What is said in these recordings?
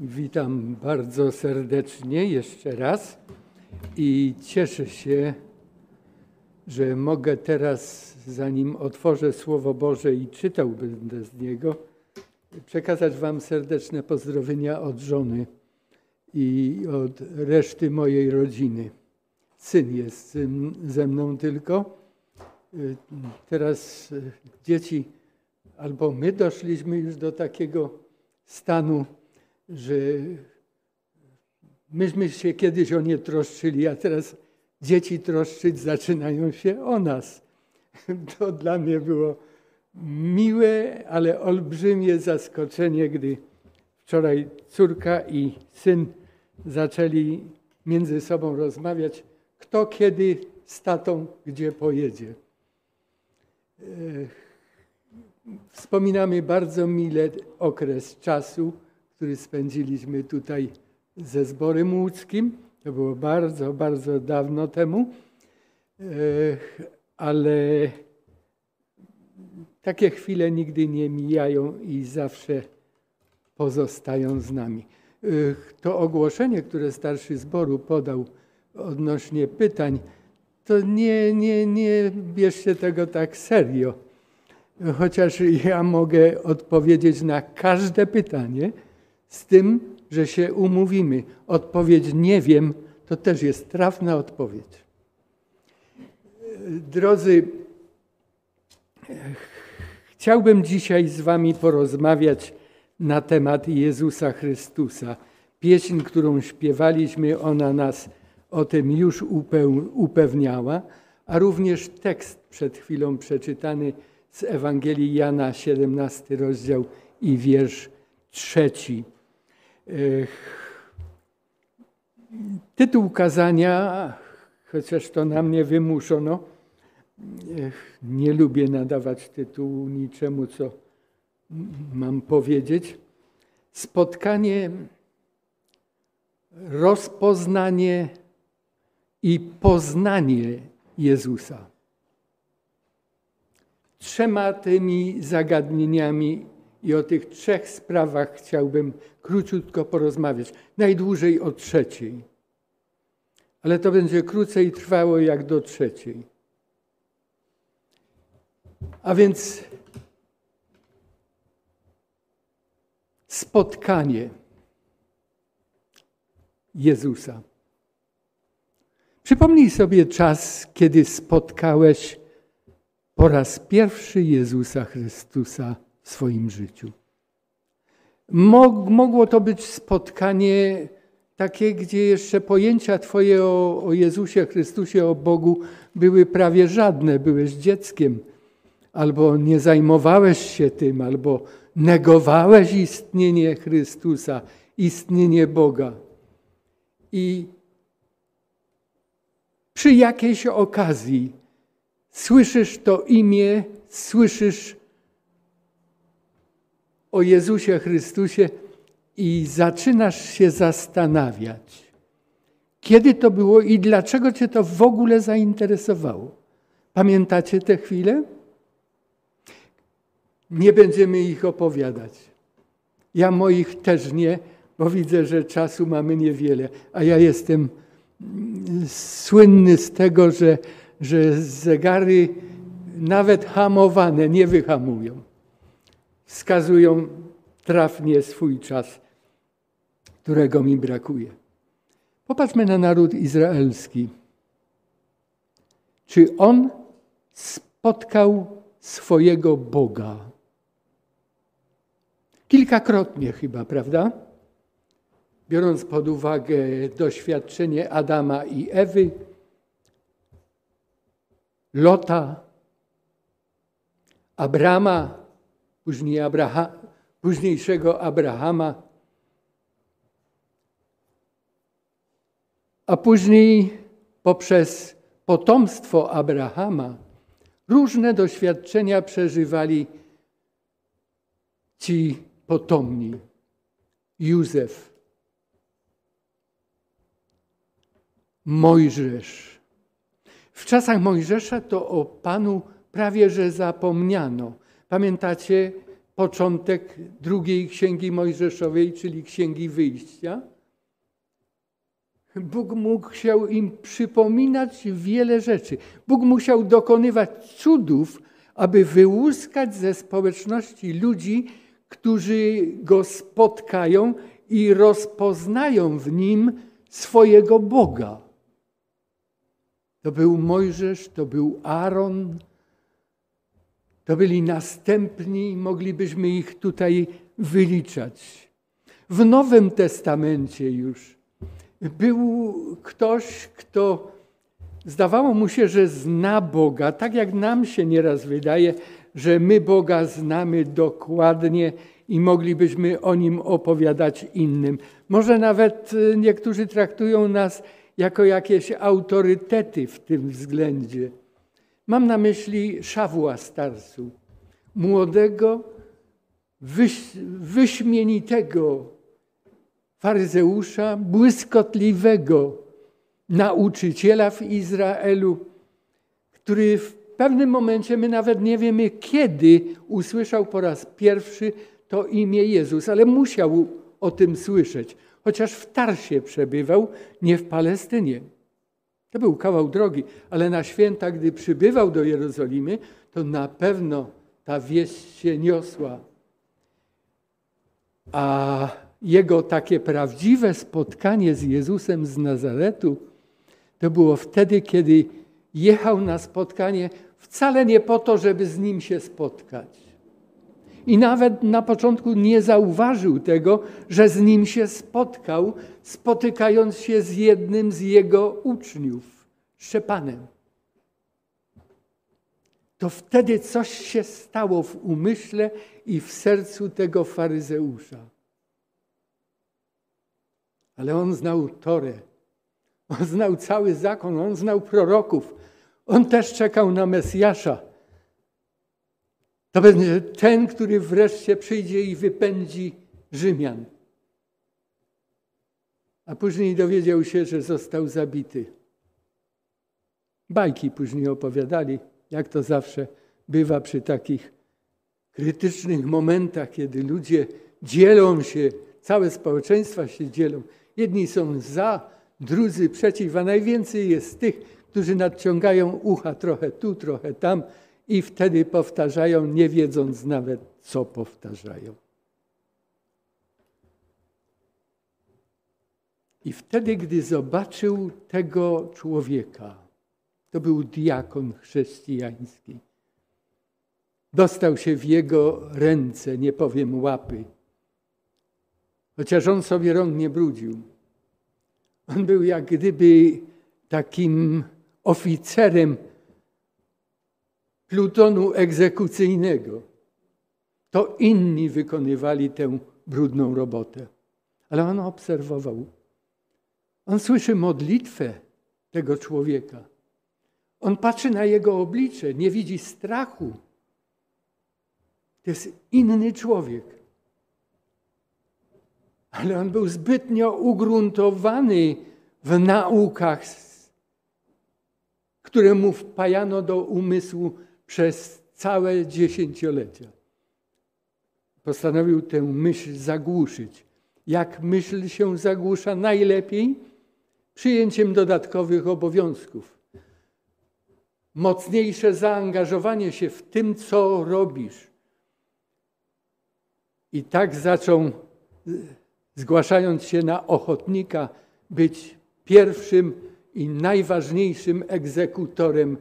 Witam bardzo serdecznie jeszcze raz i cieszę się, że mogę teraz, zanim otworzę Słowo Boże i czytał będę z niego, przekazać Wam serdeczne pozdrowienia od żony i od reszty mojej rodziny. Syn jest ze mną tylko. Teraz dzieci, albo my doszliśmy już do takiego stanu, że myśmy się kiedyś o nie troszczyli, a teraz dzieci troszczyć zaczynają się o nas. To dla mnie było miłe, ale olbrzymie zaskoczenie, gdy wczoraj córka i syn zaczęli między sobą rozmawiać, kto kiedy z tatą gdzie pojedzie. Wspominamy bardzo mile okres czasu, który spędziliśmy tutaj ze zborem łódzkim. To było bardzo, bardzo dawno temu, ale takie chwile nigdy nie mijają i zawsze pozostają z nami. To ogłoszenie, które starszy zboru podał odnośnie pytań, to nie, nie, nie bierzcie tego tak serio. Chociaż ja mogę odpowiedzieć na każde pytanie z tym, że się umówimy. Odpowiedź nie wiem, to też jest trafna odpowiedź. Drodzy, chciałbym dzisiaj z Wami porozmawiać na temat Jezusa Chrystusa. Pieśń, którą śpiewaliśmy, ona nas o tym już upewniała, a również tekst przed chwilą przeczytany z Ewangelii Jana, 17 rozdział i wiersz trzeci. Tytuł kazania, chociaż to na mnie wymuszono, nie lubię nadawać tytułu niczemu, co mam powiedzieć. Spotkanie, rozpoznanie i poznanie Jezusa. Trzema tymi zagadnieniami i o tych trzech sprawach chciałbym króciutko porozmawiać. Najdłużej o trzeciej. Ale to będzie krócej trwało jak do trzeciej. A więc spotkanie Jezusa. Przypomnij sobie czas, kiedy spotkałeś po raz pierwszy Jezusa Chrystusa swoim życiu. Mogło to być spotkanie takie, gdzie jeszcze pojęcia Twoje o, o Jezusie Chrystusie, o Bogu były prawie żadne. Byłeś dzieckiem, albo nie zajmowałeś się tym, albo negowałeś istnienie Chrystusa, istnienie Boga. I przy jakiejś okazji słyszysz to imię, słyszysz o Jezusie Chrystusie i zaczynasz się zastanawiać, kiedy to było i dlaczego Cię to w ogóle zainteresowało. Pamiętacie te chwile? Nie będziemy ich opowiadać. Ja moich też nie, bo widzę, że czasu mamy niewiele, a ja jestem słynny z tego, że, że zegary nawet hamowane nie wyhamują. Wskazują trafnie swój czas, którego mi brakuje. Popatrzmy na naród izraelski. Czy on spotkał swojego Boga? Kilkakrotnie chyba, prawda? biorąc pod uwagę doświadczenie Adama i Ewy, Lota, Abrama, później Abraha, późniejszego Abrahama, a później poprzez potomstwo Abrahama różne doświadczenia przeżywali ci potomni. Józef, Mojżesz. W czasach Mojżesza to o Panu prawie że zapomniano. Pamiętacie początek drugiej księgi Mojżeszowej, czyli księgi wyjścia. Bóg musiał im przypominać wiele rzeczy. Bóg musiał dokonywać cudów, aby wyłuskać ze społeczności ludzi, którzy go spotkają i rozpoznają w nim swojego Boga. To był Mojżesz, to był Aaron, to byli następni, moglibyśmy ich tutaj wyliczać. W Nowym Testamencie już był ktoś, kto zdawało mu się, że zna Boga, tak jak nam się nieraz wydaje, że my Boga znamy dokładnie i moglibyśmy o nim opowiadać innym. Może nawet y, niektórzy traktują nas jako jakieś autorytety w tym względzie. Mam na myśli Szawła Starsu, młodego, wyś, wyśmienitego faryzeusza, błyskotliwego nauczyciela w Izraelu, który w pewnym momencie, my nawet nie wiemy kiedy, usłyszał po raz pierwszy to imię Jezus, ale musiał o tym słyszeć, chociaż w Tarsie przebywał, nie w Palestynie. To był kawał drogi, ale na święta, gdy przybywał do Jerozolimy, to na pewno ta wieść się niosła. A jego takie prawdziwe spotkanie z Jezusem z Nazaretu to było wtedy, kiedy jechał na spotkanie wcale nie po to, żeby z nim się spotkać. I nawet na początku nie zauważył tego, że z nim się spotkał, spotykając się z jednym z jego uczniów, Szczepanem. To wtedy coś się stało w umyśle i w sercu tego faryzeusza. Ale on znał Torę, on znał cały zakon, on znał proroków, on też czekał na Mesjasza. To ten, który wreszcie przyjdzie i wypędzi Rzymian. A później dowiedział się, że został zabity. Bajki później opowiadali, jak to zawsze bywa przy takich krytycznych momentach, kiedy ludzie dzielą się, całe społeczeństwa się dzielą. Jedni są za, drudzy przeciw, a najwięcej jest tych, którzy nadciągają ucha trochę tu, trochę tam i wtedy powtarzają, nie wiedząc nawet, co powtarzają. I wtedy, gdy zobaczył tego człowieka, to był diakon chrześcijański, dostał się w jego ręce, nie powiem łapy, chociaż on sobie rąk nie brudził. On był jak gdyby takim oficerem plutonu egzekucyjnego. To inni wykonywali tę brudną robotę. Ale on obserwował. On słyszy modlitwę tego człowieka. On patrzy na jego oblicze, nie widzi strachu. To jest inny człowiek. Ale on był zbytnio ugruntowany w naukach, które mu wpajano do umysłu przez całe dziesięciolecia. Postanowił tę myśl zagłuszyć. Jak myśl się zagłusza najlepiej? Przyjęciem dodatkowych obowiązków. Mocniejsze zaangażowanie się w tym, co robisz. I tak zaczął, zgłaszając się na ochotnika, być pierwszym i najważniejszym egzekutorem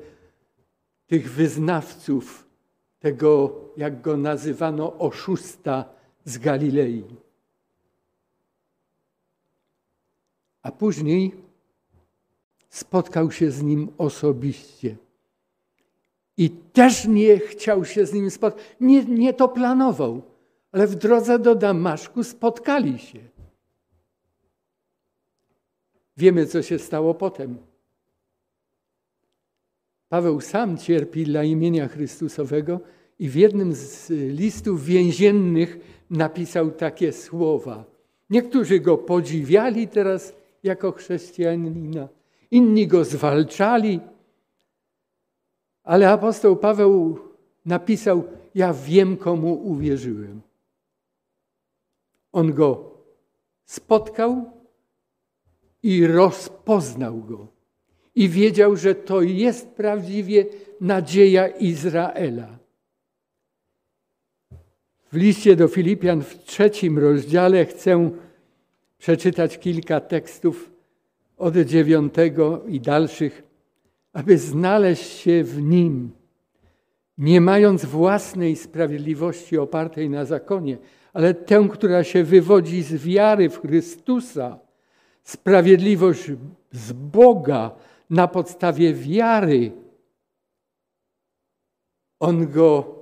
tych wyznawców, tego, jak go nazywano, oszusta z Galilei. A później spotkał się z nim osobiście. I też nie chciał się z nim spotkać. Nie, nie to planował, ale w drodze do Damaszku spotkali się. Wiemy, co się stało potem. Paweł sam cierpi dla imienia Chrystusowego i w jednym z listów więziennych napisał takie słowa. Niektórzy go podziwiali teraz jako chrześcijanina, inni go zwalczali, ale apostoł Paweł napisał: Ja wiem, komu uwierzyłem. On go spotkał i rozpoznał go. I wiedział, że to jest prawdziwie nadzieja Izraela. W liście do Filipian w trzecim rozdziale chcę przeczytać kilka tekstów od dziewiątego i dalszych, aby znaleźć się w nim, nie mając własnej sprawiedliwości opartej na zakonie, ale tę, która się wywodzi z wiary w Chrystusa, sprawiedliwość z Boga na podstawie wiary. On go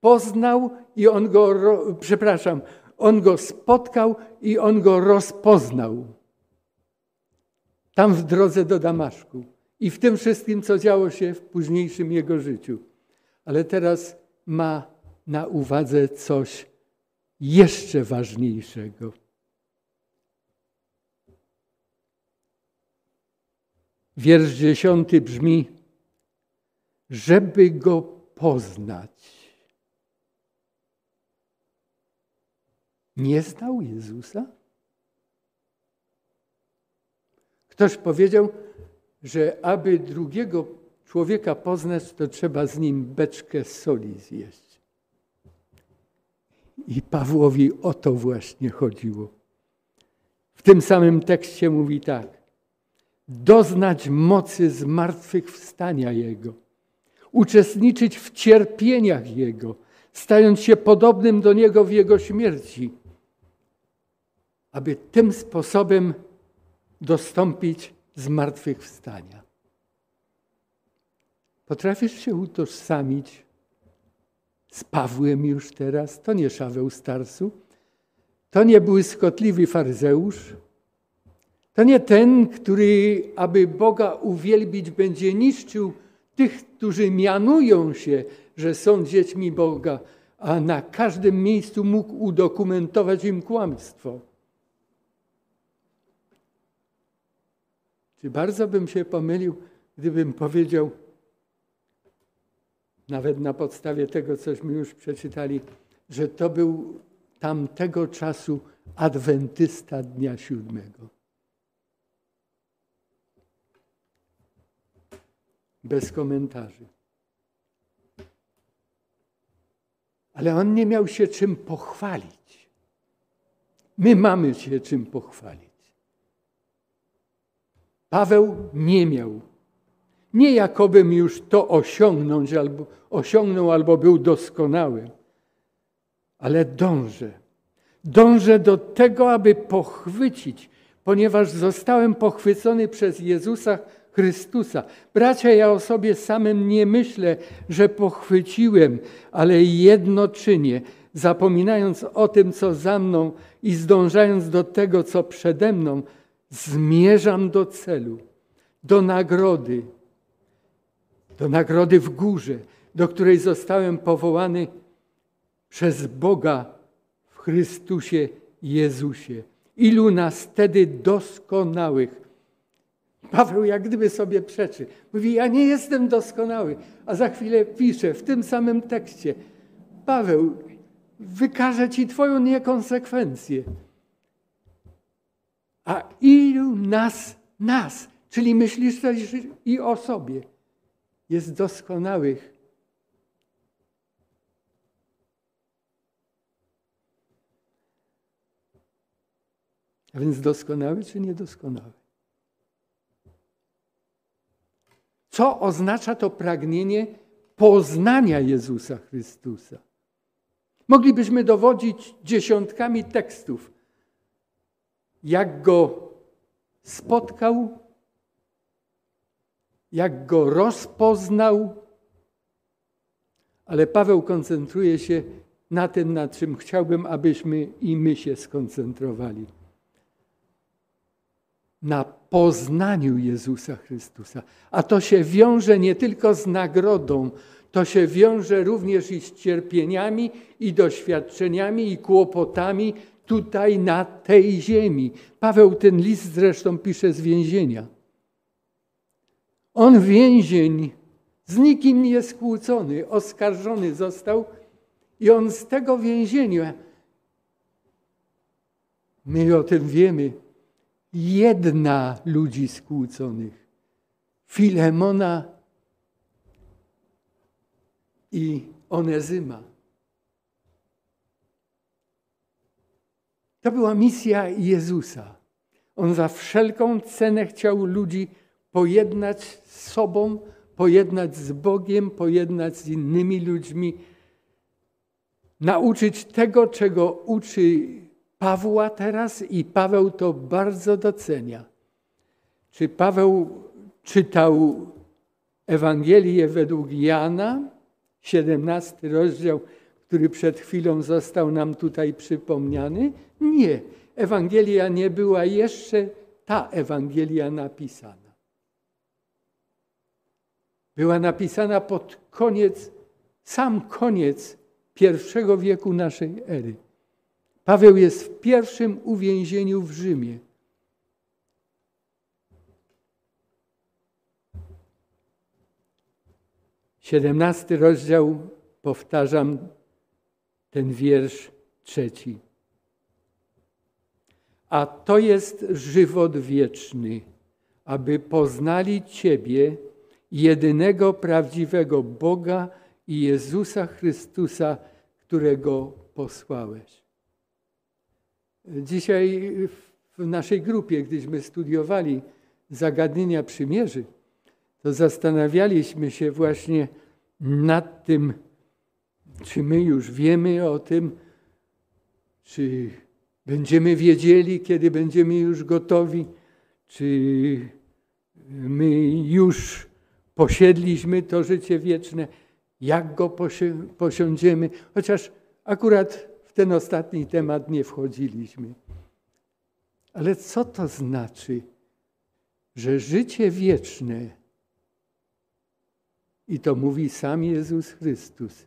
poznał i on go, przepraszam, on go spotkał i on go rozpoznał. Tam w drodze do Damaszku i w tym wszystkim, co działo się w późniejszym jego życiu. Ale teraz ma na uwadze coś jeszcze ważniejszego. Wiersz dziesiąty brzmi, żeby go poznać. Nie znał Jezusa? Ktoś powiedział, że aby drugiego człowieka poznać, to trzeba z nim beczkę soli zjeść. I Pawłowi o to właśnie chodziło. W tym samym tekście mówi tak. Doznać mocy zmartwychwstania Jego, uczestniczyć w cierpieniach Jego, stając się podobnym do Niego w Jego śmierci, aby tym sposobem dostąpić zmartwychwstania. Potrafisz się utożsamić z Pawłem już teraz? To nie Szaweł Starsu, to nie błyskotliwy faryzeusz, to nie ten, który, aby Boga uwielbić, będzie niszczył tych, którzy mianują się, że są dziećmi Boga, a na każdym miejscu mógł udokumentować im kłamstwo. Czy bardzo bym się pomylił, gdybym powiedział, nawet na podstawie tego, cośmy już przeczytali, że to był tamtego czasu adwentysta dnia siódmego. Bez komentarzy. Ale on nie miał się czym pochwalić. My mamy się czym pochwalić. Paweł nie miał. Nie jakobym już to osiągnąć, albo, osiągnął albo był doskonały, ale dążę. Dążę do tego, aby pochwycić, ponieważ zostałem pochwycony przez Jezusa Chrystusa. Bracia, ja o sobie samym nie myślę, że pochwyciłem, ale jedno czynię, zapominając o tym, co za mną i zdążając do tego, co przede mną, zmierzam do celu, do nagrody, do nagrody w górze, do której zostałem powołany przez Boga w Chrystusie Jezusie. Ilu nas wtedy doskonałych. Paweł jak gdyby sobie przeczy. Mówi, ja nie jestem doskonały, a za chwilę pisze w tym samym tekście. Paweł, wykaże ci twoją niekonsekwencję. A ilu nas, nas, czyli myślisz też i o sobie, jest doskonałych. A więc doskonały czy niedoskonały? Co oznacza to pragnienie poznania Jezusa Chrystusa? Moglibyśmy dowodzić dziesiątkami tekstów, jak go spotkał, jak go rozpoznał, ale Paweł koncentruje się na tym, na czym chciałbym, abyśmy i my się skoncentrowali. Na poznaniu Jezusa Chrystusa. A to się wiąże nie tylko z nagrodą, to się wiąże również i z cierpieniami, i doświadczeniami, i kłopotami tutaj na tej ziemi. Paweł ten list zresztą pisze z więzienia. On więzień z nikim nie skłócony, oskarżony został I on z tego więzienia, my o tym wiemy, jedna ludzi skłóconych. Filemona i Onezyma. To była misja Jezusa. On za wszelką cenę chciał ludzi pojednać z sobą, pojednać z Bogiem, pojednać z innymi ludźmi, nauczyć tego, czego uczy Pawła teraz i Paweł to bardzo docenia. Czy Paweł czytał Ewangelię według Jana, 17 rozdział, który przed chwilą został nam tutaj przypomniany? Nie. Ewangelia nie była jeszcze ta Ewangelia napisana. Była napisana pod koniec, sam koniec pierwszego wieku naszej ery. Paweł jest w pierwszym uwięzieniu w Rzymie. Siedemnasty rozdział, powtarzam ten wiersz trzeci. A to jest żywot wieczny, aby poznali Ciebie, jedynego prawdziwego Boga i Jezusa Chrystusa, którego posłałeś. Dzisiaj w naszej grupie, gdyśmy studiowali zagadnienia przymierzy, to zastanawialiśmy się właśnie nad tym, czy my już wiemy o tym, czy będziemy wiedzieli, kiedy będziemy już gotowi, czy my już posiedliśmy to życie wieczne, jak go posiądziemy, chociaż akurat ten ostatni temat nie wchodziliśmy. Ale co to znaczy, że życie wieczne, i to mówi sam Jezus Chrystus,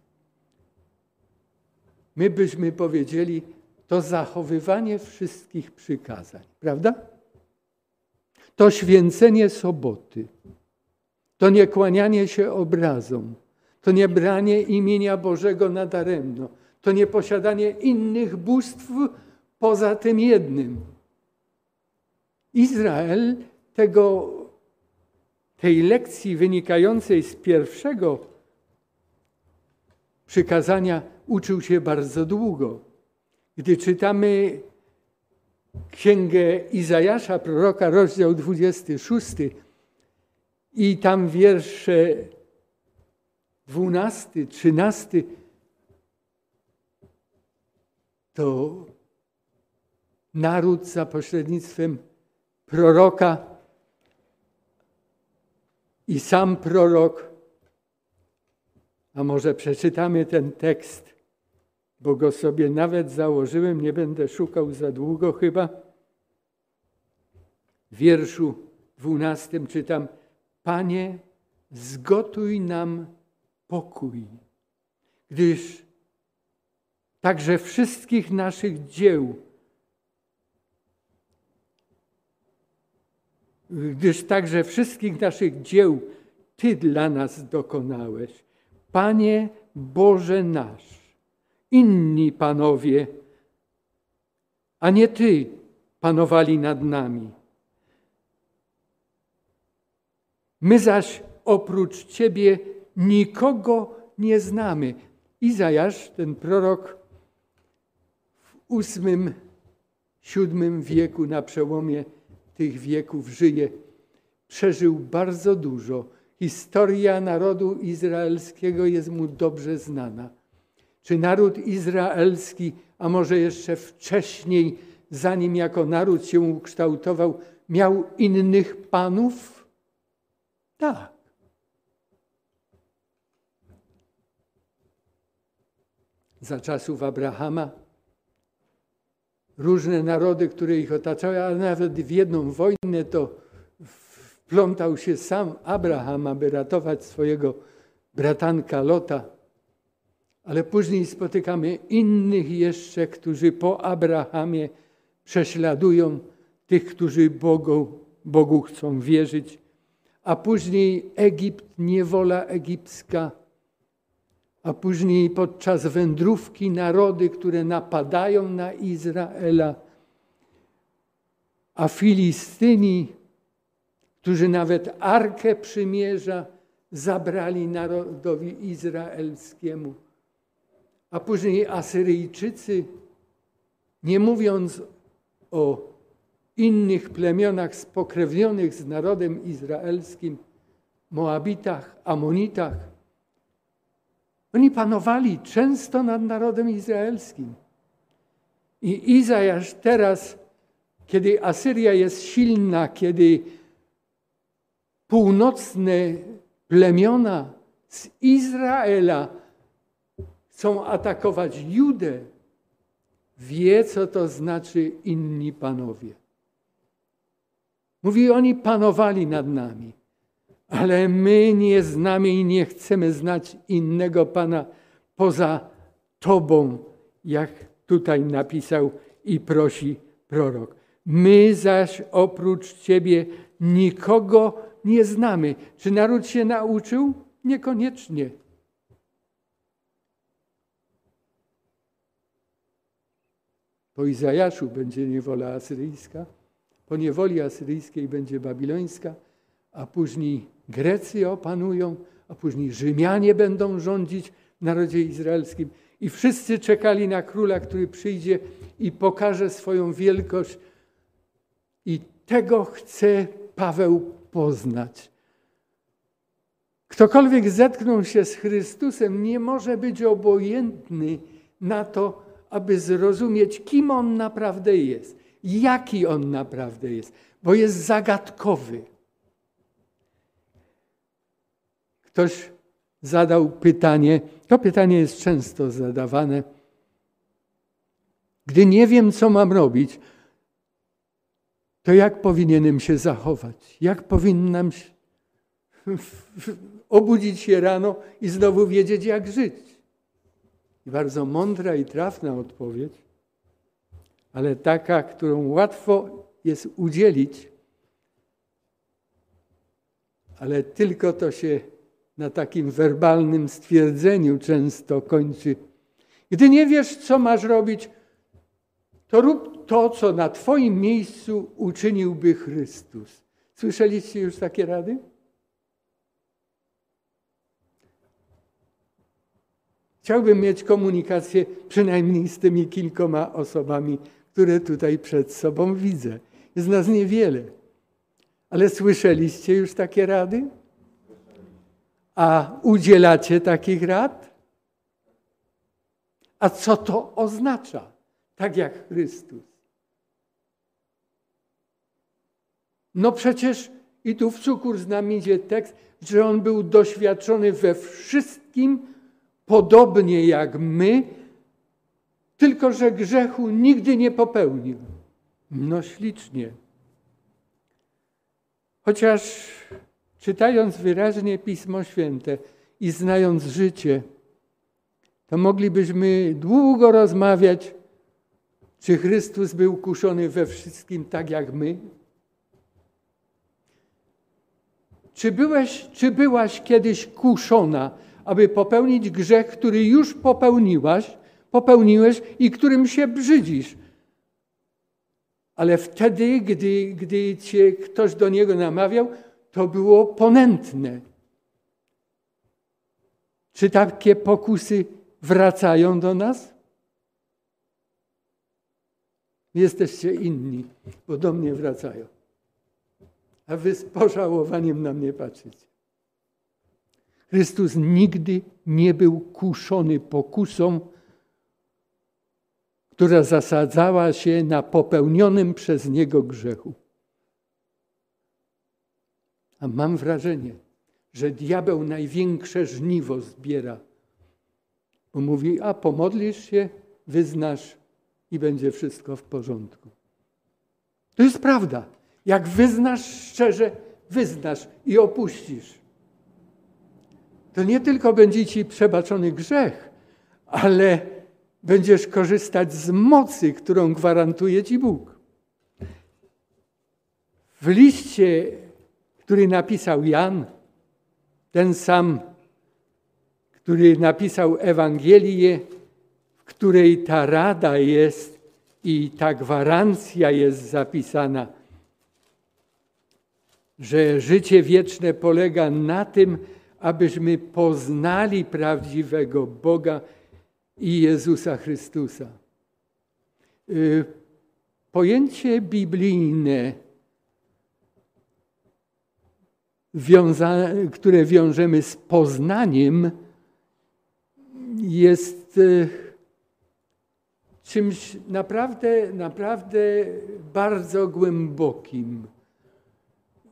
my byśmy powiedzieli, to zachowywanie wszystkich przykazań, prawda? To święcenie soboty, to nie kłanianie się obrazom, to nie branie imienia Bożego nadaremno, to nie posiadanie innych bóstw poza tym jednym. Izrael tego, tej lekcji wynikającej z pierwszego przykazania uczył się bardzo długo. Gdy czytamy Księgę Izajasza, proroka, rozdział 26 i tam wiersze 12, 13, to naród za pośrednictwem proroka i sam prorok, a może przeczytamy ten tekst, bo go sobie nawet założyłem, nie będę szukał za długo chyba. W wierszu dwunastym czytam: Panie, zgotuj nam pokój, gdyż także wszystkich naszych dzieł, gdyż także wszystkich naszych dzieł Ty dla nas dokonałeś. Panie Boże nasz, inni panowie, a nie Ty panowali nad nami. My zaś oprócz Ciebie nikogo nie znamy. Izajasz, ten prorok siódmym wieku, na przełomie tych wieków żyje, przeżył bardzo dużo. Historia narodu izraelskiego jest mu dobrze znana. Czy naród izraelski, a może jeszcze wcześniej, zanim jako naród się ukształtował, miał innych panów? Tak. Za czasów Abrahama różne narody, które ich otaczały, ale nawet w jedną wojnę to wplątał się sam Abraham, aby ratować swojego bratanka Lota. Ale później spotykamy innych jeszcze, którzy po Abrahamie prześladują tych, którzy Bogu, Bogu chcą wierzyć. A później Egipt, niewola egipska, a później podczas wędrówki narody, które napadają na Izraela, a Filistyni, którzy nawet Arkę Przymierza zabrali narodowi izraelskiemu, a później Asyryjczycy, nie mówiąc o innych plemionach spokrewnionych z narodem izraelskim, Moabitach, Amonitach, oni panowali często nad narodem izraelskim. I Izajasz teraz, kiedy Asyria jest silna, kiedy północne plemiona z Izraela chcą atakować Judę, wie, co to znaczy inni panowie. Mówi, oni panowali nad nami, ale my nie znamy i nie chcemy znać innego Pana poza Tobą, jak tutaj napisał i prosi prorok. My zaś oprócz Ciebie nikogo nie znamy. Czy naród się nauczył? Niekoniecznie. Po Izajaszu będzie niewola asyryjska, po niewoli asyryjskiej będzie babilońska, a później Grecy opanują, a później Rzymianie będą rządzić w narodzie izraelskim. I wszyscy czekali na króla, który przyjdzie i pokaże swoją wielkość. I tego chce Paweł poznać. Ktokolwiek zetknął się z Chrystusem, nie może być obojętny na to, aby zrozumieć, kim on naprawdę jest, jaki on naprawdę jest, bo jest zagadkowy. Ktoś zadał pytanie, to pytanie jest często zadawane. Gdy nie wiem, co mam robić, to jak powinienem się zachować? Jak powinnam się obudzić się rano i znowu wiedzieć, jak żyć? I bardzo mądra i trafna odpowiedź, ale taka, którą łatwo jest udzielić, ale tylko to się na takim werbalnym stwierdzeniu często kończy. Gdy nie wiesz, co masz robić, to rób to, co na Twoim miejscu uczyniłby Chrystus. Słyszeliście już takie rady? Chciałbym mieć komunikację przynajmniej z tymi kilkoma osobami, które tutaj przed sobą widzę. Jest nas niewiele. Ale słyszeliście już takie rady? A udzielacie takich rad? A co to oznacza? Tak jak Chrystus. No przecież i tu w cukór z nami idzie tekst, że on był doświadczony we wszystkim, podobnie jak my, tylko że grzechu nigdy nie popełnił. No ślicznie. Chociaż czytając wyraźnie Pismo Święte i znając życie, to moglibyśmy długo rozmawiać, czy Chrystus był kuszony we wszystkim tak jak my. Czy, byłeś, czy byłaś kiedyś kuszona aby popełnić grzech, który już popełniłaś, popełniłeś i którym się brzydzisz. Ale wtedy, gdy, gdy cię ktoś do niego namawiał, to było ponętne. Czy takie pokusy wracają do nas? Jesteście inni, bo do mnie wracają. A wy z pożałowaniem na mnie patrzycie. Chrystus nigdy nie był kuszony pokusą, która zasadzała się na popełnionym przez Niego grzechu. A mam wrażenie, że diabeł największe żniwo zbiera. Bo mówi, a pomodlisz się, wyznasz i będzie wszystko w porządku. To jest prawda. Jak wyznasz szczerze, wyznasz i opuścisz to nie tylko będzie ci przebaczony grzech, ale będziesz korzystać z mocy, którą gwarantuje ci Bóg. W liście, który napisał Jan, ten sam, który napisał Ewangelię, w której ta rada jest i ta gwarancja jest zapisana, że życie wieczne polega na tym, abyśmy poznali prawdziwego Boga i Jezusa Chrystusa. Y, pojęcie biblijne, które wiążemy z poznaniem, jest y, czymś naprawdę, naprawdę bardzo głębokim.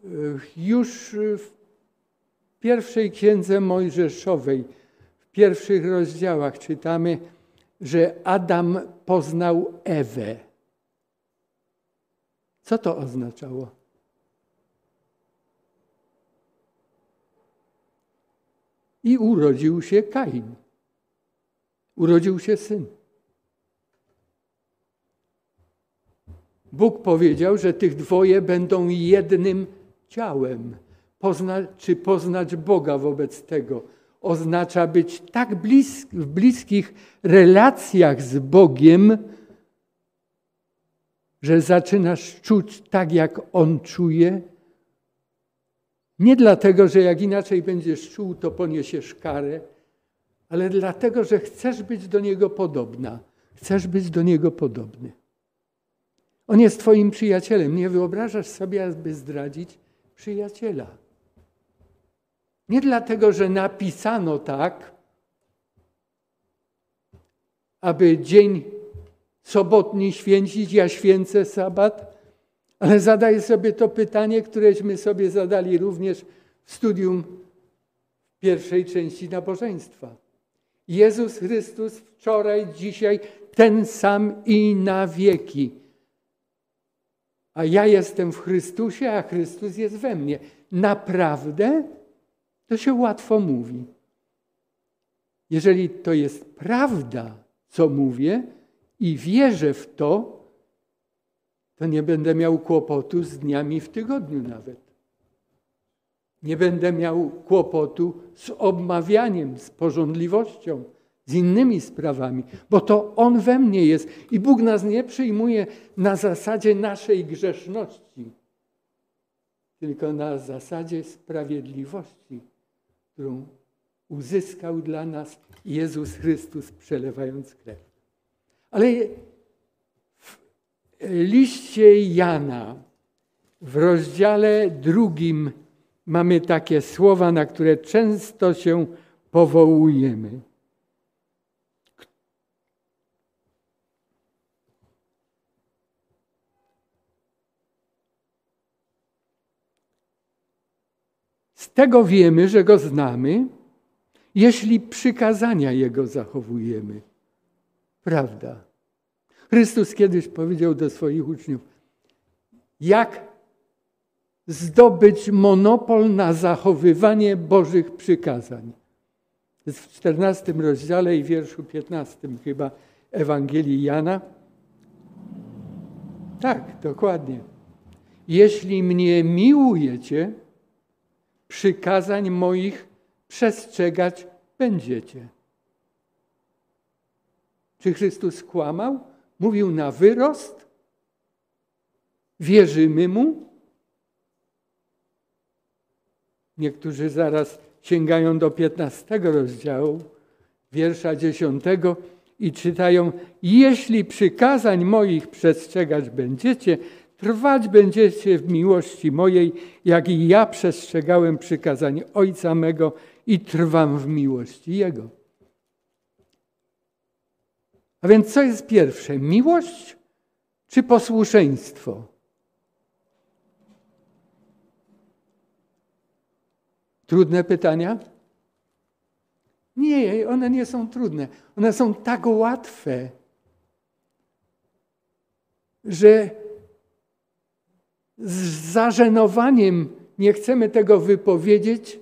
Y, już w pierwszej księdze Mojżeszowej, w pierwszych rozdziałach czytamy, że Adam poznał Ewę. Co to oznaczało? I urodził się Kain. Urodził się syn. Bóg powiedział, że tych dwoje będą jednym ciałem. Pozna, czy poznać Boga wobec tego oznacza być tak blisk, w bliskich relacjach z Bogiem, że zaczynasz czuć tak, jak On czuje. Nie dlatego, że jak inaczej będziesz czuł, to poniesiesz karę, ale dlatego, że chcesz być do Niego podobna. Chcesz być do Niego podobny. On jest Twoim przyjacielem. Nie wyobrażasz sobie, aby zdradzić przyjaciela. Nie dlatego, że napisano tak, aby dzień sobotni święcić, ja święcę sabat, ale zadaję sobie to pytanie, któreśmy sobie zadali również w studium pierwszej części nabożeństwa. Jezus Chrystus wczoraj, dzisiaj ten sam i na wieki. A ja jestem w Chrystusie, a Chrystus jest we mnie. Naprawdę? To się łatwo mówi. Jeżeli to jest prawda, co mówię, i wierzę w to, to nie będę miał kłopotu z dniami w tygodniu nawet. Nie będę miał kłopotu z obmawianiem, z porządliwością, z innymi sprawami, bo to On we mnie jest i Bóg nas nie przyjmuje na zasadzie naszej grzeszności, tylko na zasadzie sprawiedliwości którą uzyskał dla nas Jezus Chrystus, przelewając krew. Ale liście Jana, w rozdziale drugim, mamy takie słowa, na które często się powołujemy. tego wiemy, że Go znamy, jeśli przykazania Jego zachowujemy. Prawda. Chrystus kiedyś powiedział do swoich uczniów, jak zdobyć monopol na zachowywanie Bożych przykazań. W 14 rozdziale i wierszu 15 chyba Ewangelii Jana. Tak, dokładnie. Jeśli mnie miłujecie, przykazań moich przestrzegać będziecie. Czy Chrystus kłamał? Mówił na wyrost? Wierzymy mu? Niektórzy zaraz sięgają do 15 rozdziału, wiersza 10 i czytają: Jeśli przykazań moich przestrzegać będziecie, Trwać będziecie w miłości mojej, jak i ja przestrzegałem przykazań Ojca mego i trwam w miłości Jego. A więc co jest pierwsze? Miłość czy posłuszeństwo? Trudne pytania? Nie, one nie są trudne. One są tak łatwe, że z zażenowaniem nie chcemy tego wypowiedzieć,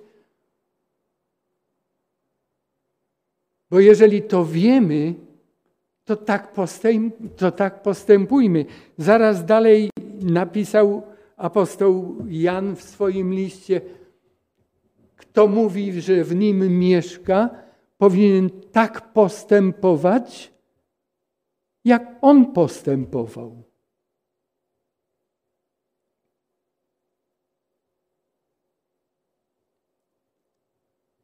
bo jeżeli to wiemy, to tak, postęp, to tak postępujmy. Zaraz dalej napisał apostoł Jan w swoim liście, kto mówi, że w nim mieszka, powinien tak postępować, jak on postępował.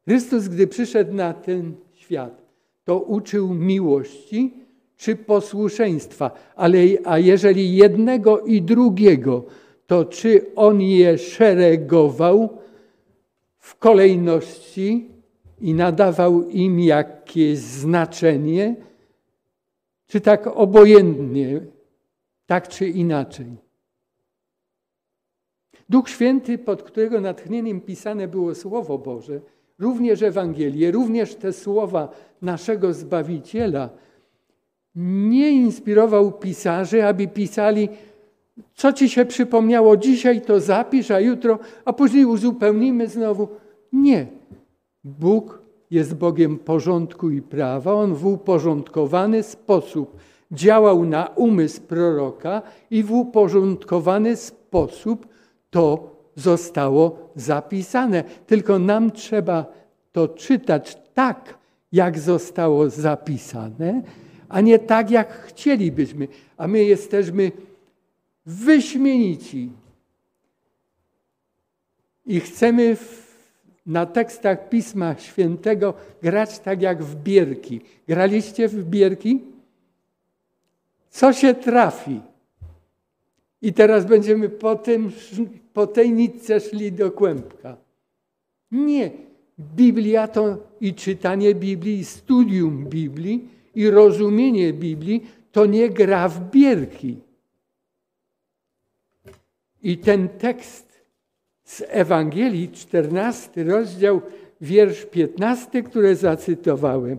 Chrystus, gdy przyszedł na ten świat, to uczył miłości czy posłuszeństwa, ale a jeżeli jednego i drugiego, to czy on je szeregował w kolejności i nadawał im jakieś znaczenie, czy tak obojętnie, tak czy inaczej. Duch Święty, pod którego natchnieniem pisane było Słowo Boże, również Ewangelię, również te słowa naszego Zbawiciela, nie inspirował pisarzy, aby pisali, co ci się przypomniało dzisiaj, to zapisz, a jutro, a później uzupełnimy znowu. Nie. Bóg jest Bogiem porządku i prawa. On w uporządkowany sposób działał na umysł proroka i w uporządkowany sposób to zostało zapisane. Tylko nam trzeba to czytać tak, jak zostało zapisane, a nie tak, jak chcielibyśmy. A my jesteśmy wyśmienici. I chcemy w, na tekstach Pisma Świętego grać tak jak w bierki. Graliście w bierki? Co się trafi? I teraz będziemy po, tym, po tej nitce szli do kłębka. Nie. Biblia to i czytanie Biblii, i studium Biblii, i rozumienie Biblii to nie gra w bierki. I ten tekst z Ewangelii, 14 rozdział, wiersz 15, który zacytowałem,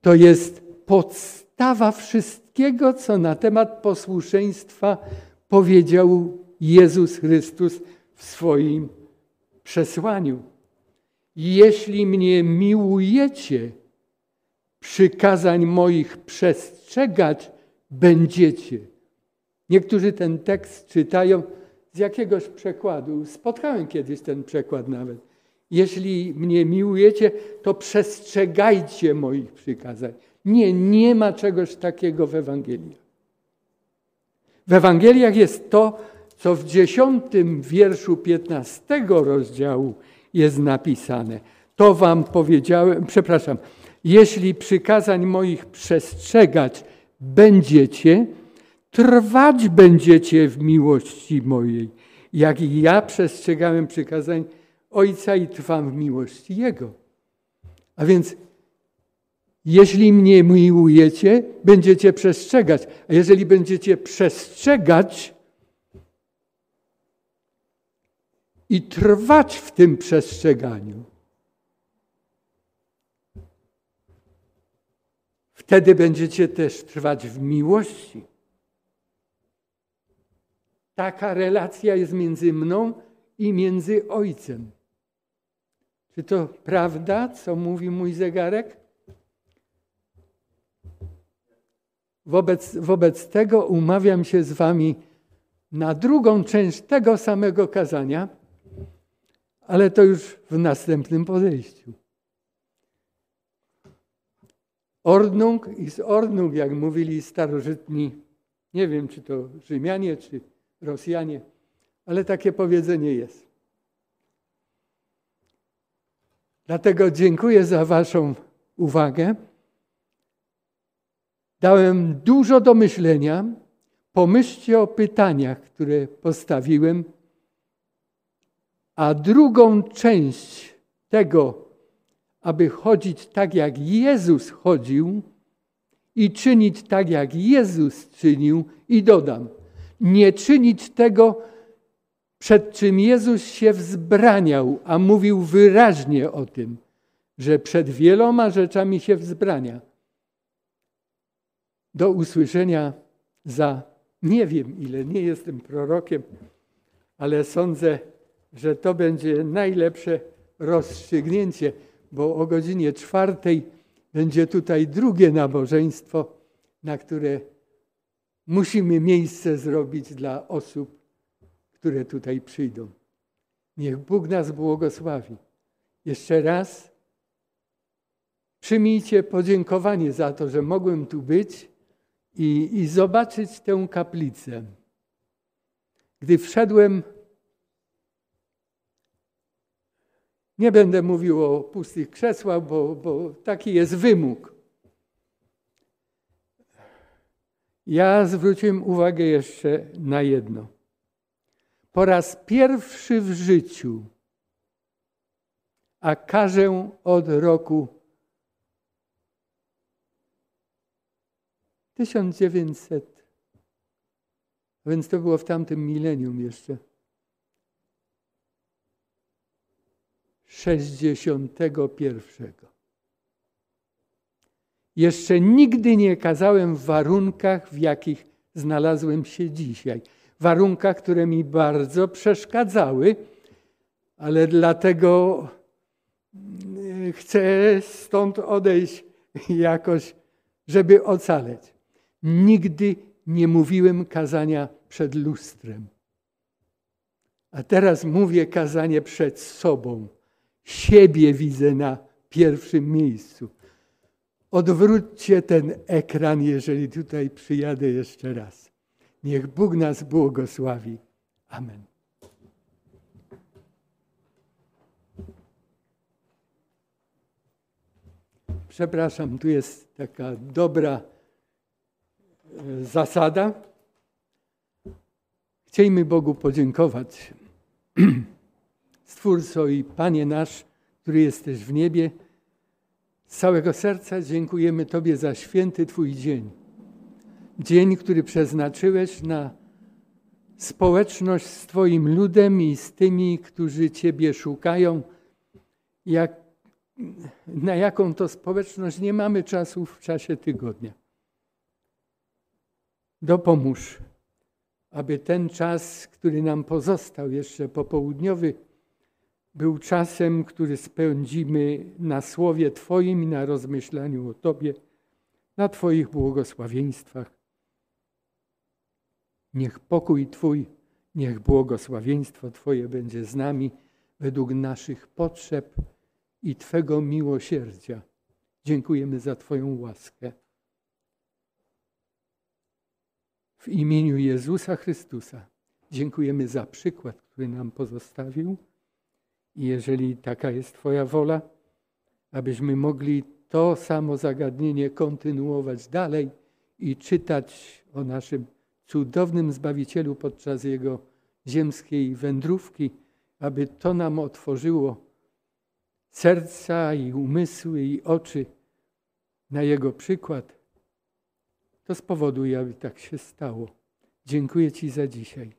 to jest podstawa wszystkiego, co na temat posłuszeństwa powiedział Jezus Chrystus w swoim przesłaniu. Jeśli mnie miłujecie, przykazań moich przestrzegać będziecie. Niektórzy ten tekst czytają z jakiegoś przekładu. Spotkałem kiedyś ten przekład nawet. Jeśli mnie miłujecie, to przestrzegajcie moich przykazań. Nie, nie ma czegoś takiego w Ewangelii. W Ewangeliach jest to, co w dziesiątym wierszu piętnastego rozdziału jest napisane. To wam powiedziałem, przepraszam, jeśli przykazań moich przestrzegać będziecie, trwać będziecie w miłości mojej, jak i ja przestrzegałem przykazań Ojca i trwam w miłości Jego. A więc jeśli mnie miłujecie, będziecie przestrzegać. A jeżeli będziecie przestrzegać i trwać w tym przestrzeganiu, Wtedy będziecie też trwać w miłości. Taka relacja jest między mną i między Ojcem. Czy to prawda, co mówi mój zegarek? Wobec, wobec tego umawiam się z Wami na drugą część tego samego kazania, ale to już w następnym podejściu. Ordnung ist Ordnung, jak mówili starożytni, nie wiem czy to Rzymianie, czy Rosjanie, ale takie powiedzenie jest. Dlatego dziękuję za Waszą uwagę. Dałem dużo do myślenia. Pomyślcie o pytaniach, które postawiłem. A drugą część tego, aby chodzić tak, jak Jezus chodził i czynić tak, jak Jezus czynił, i dodam, nie czynić tego, przed czym Jezus się wzbraniał, a mówił wyraźnie o tym, że przed wieloma rzeczami się wzbrania. Do usłyszenia za nie wiem ile, nie jestem prorokiem, ale sądzę, że to będzie najlepsze rozstrzygnięcie bo o godzinie czwartej będzie tutaj drugie nabożeństwo, na które musimy miejsce zrobić dla osób, które tutaj przyjdą. Niech Bóg nas błogosławi. Jeszcze raz Przyjmijcie podziękowanie za to, że mogłem tu być i, i zobaczyć tę kaplicę. Gdy wszedłem, nie będę mówił o pustych krzesłach, bo, bo taki jest wymóg. Ja zwróciłem uwagę jeszcze na jedno. Po raz pierwszy w życiu, a każę od roku 1900, więc to było w tamtym milenium jeszcze. 61. Jeszcze nigdy nie kazałem w warunkach, w jakich znalazłem się dzisiaj. Warunkach, które mi bardzo przeszkadzały, ale dlatego mm, chcę stąd odejść jakoś, żeby ocaleć. Nigdy nie mówiłem kazania przed lustrem. A teraz mówię kazanie przed sobą. Siebie widzę na pierwszym miejscu. Odwróćcie ten ekran, jeżeli tutaj przyjadę jeszcze raz. Niech Bóg nas błogosławi. Amen. Przepraszam, tu jest taka dobra e, zasada. Chciejmy Bogu podziękować. Stwórco i Panie nasz, który jesteś w niebie, z całego serca dziękujemy Tobie za święty Twój dzień. Dzień, który przeznaczyłeś na społeczność z Twoim ludem i z tymi, którzy Ciebie szukają. Jak, na jaką to społeczność nie mamy czasu w czasie tygodnia. Dopomóż, aby ten czas, który nam pozostał jeszcze popołudniowy, był czasem, który spędzimy na słowie Twoim i na rozmyślaniu o Tobie, na Twoich błogosławieństwach. Niech pokój Twój, niech błogosławieństwo Twoje będzie z nami według naszych potrzeb i Twego miłosierdzia. Dziękujemy za Twoją łaskę. W imieniu Jezusa Chrystusa dziękujemy za przykład, który nam pozostawił. I jeżeli taka jest Twoja wola, abyśmy mogli to samo zagadnienie kontynuować dalej i czytać o naszym cudownym Zbawicielu podczas Jego ziemskiej wędrówki, aby to nam otworzyło serca i umysły i oczy na Jego przykład, to spowoduje, aby tak się stało. Dziękuję Ci za dzisiaj.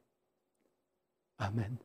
Amen.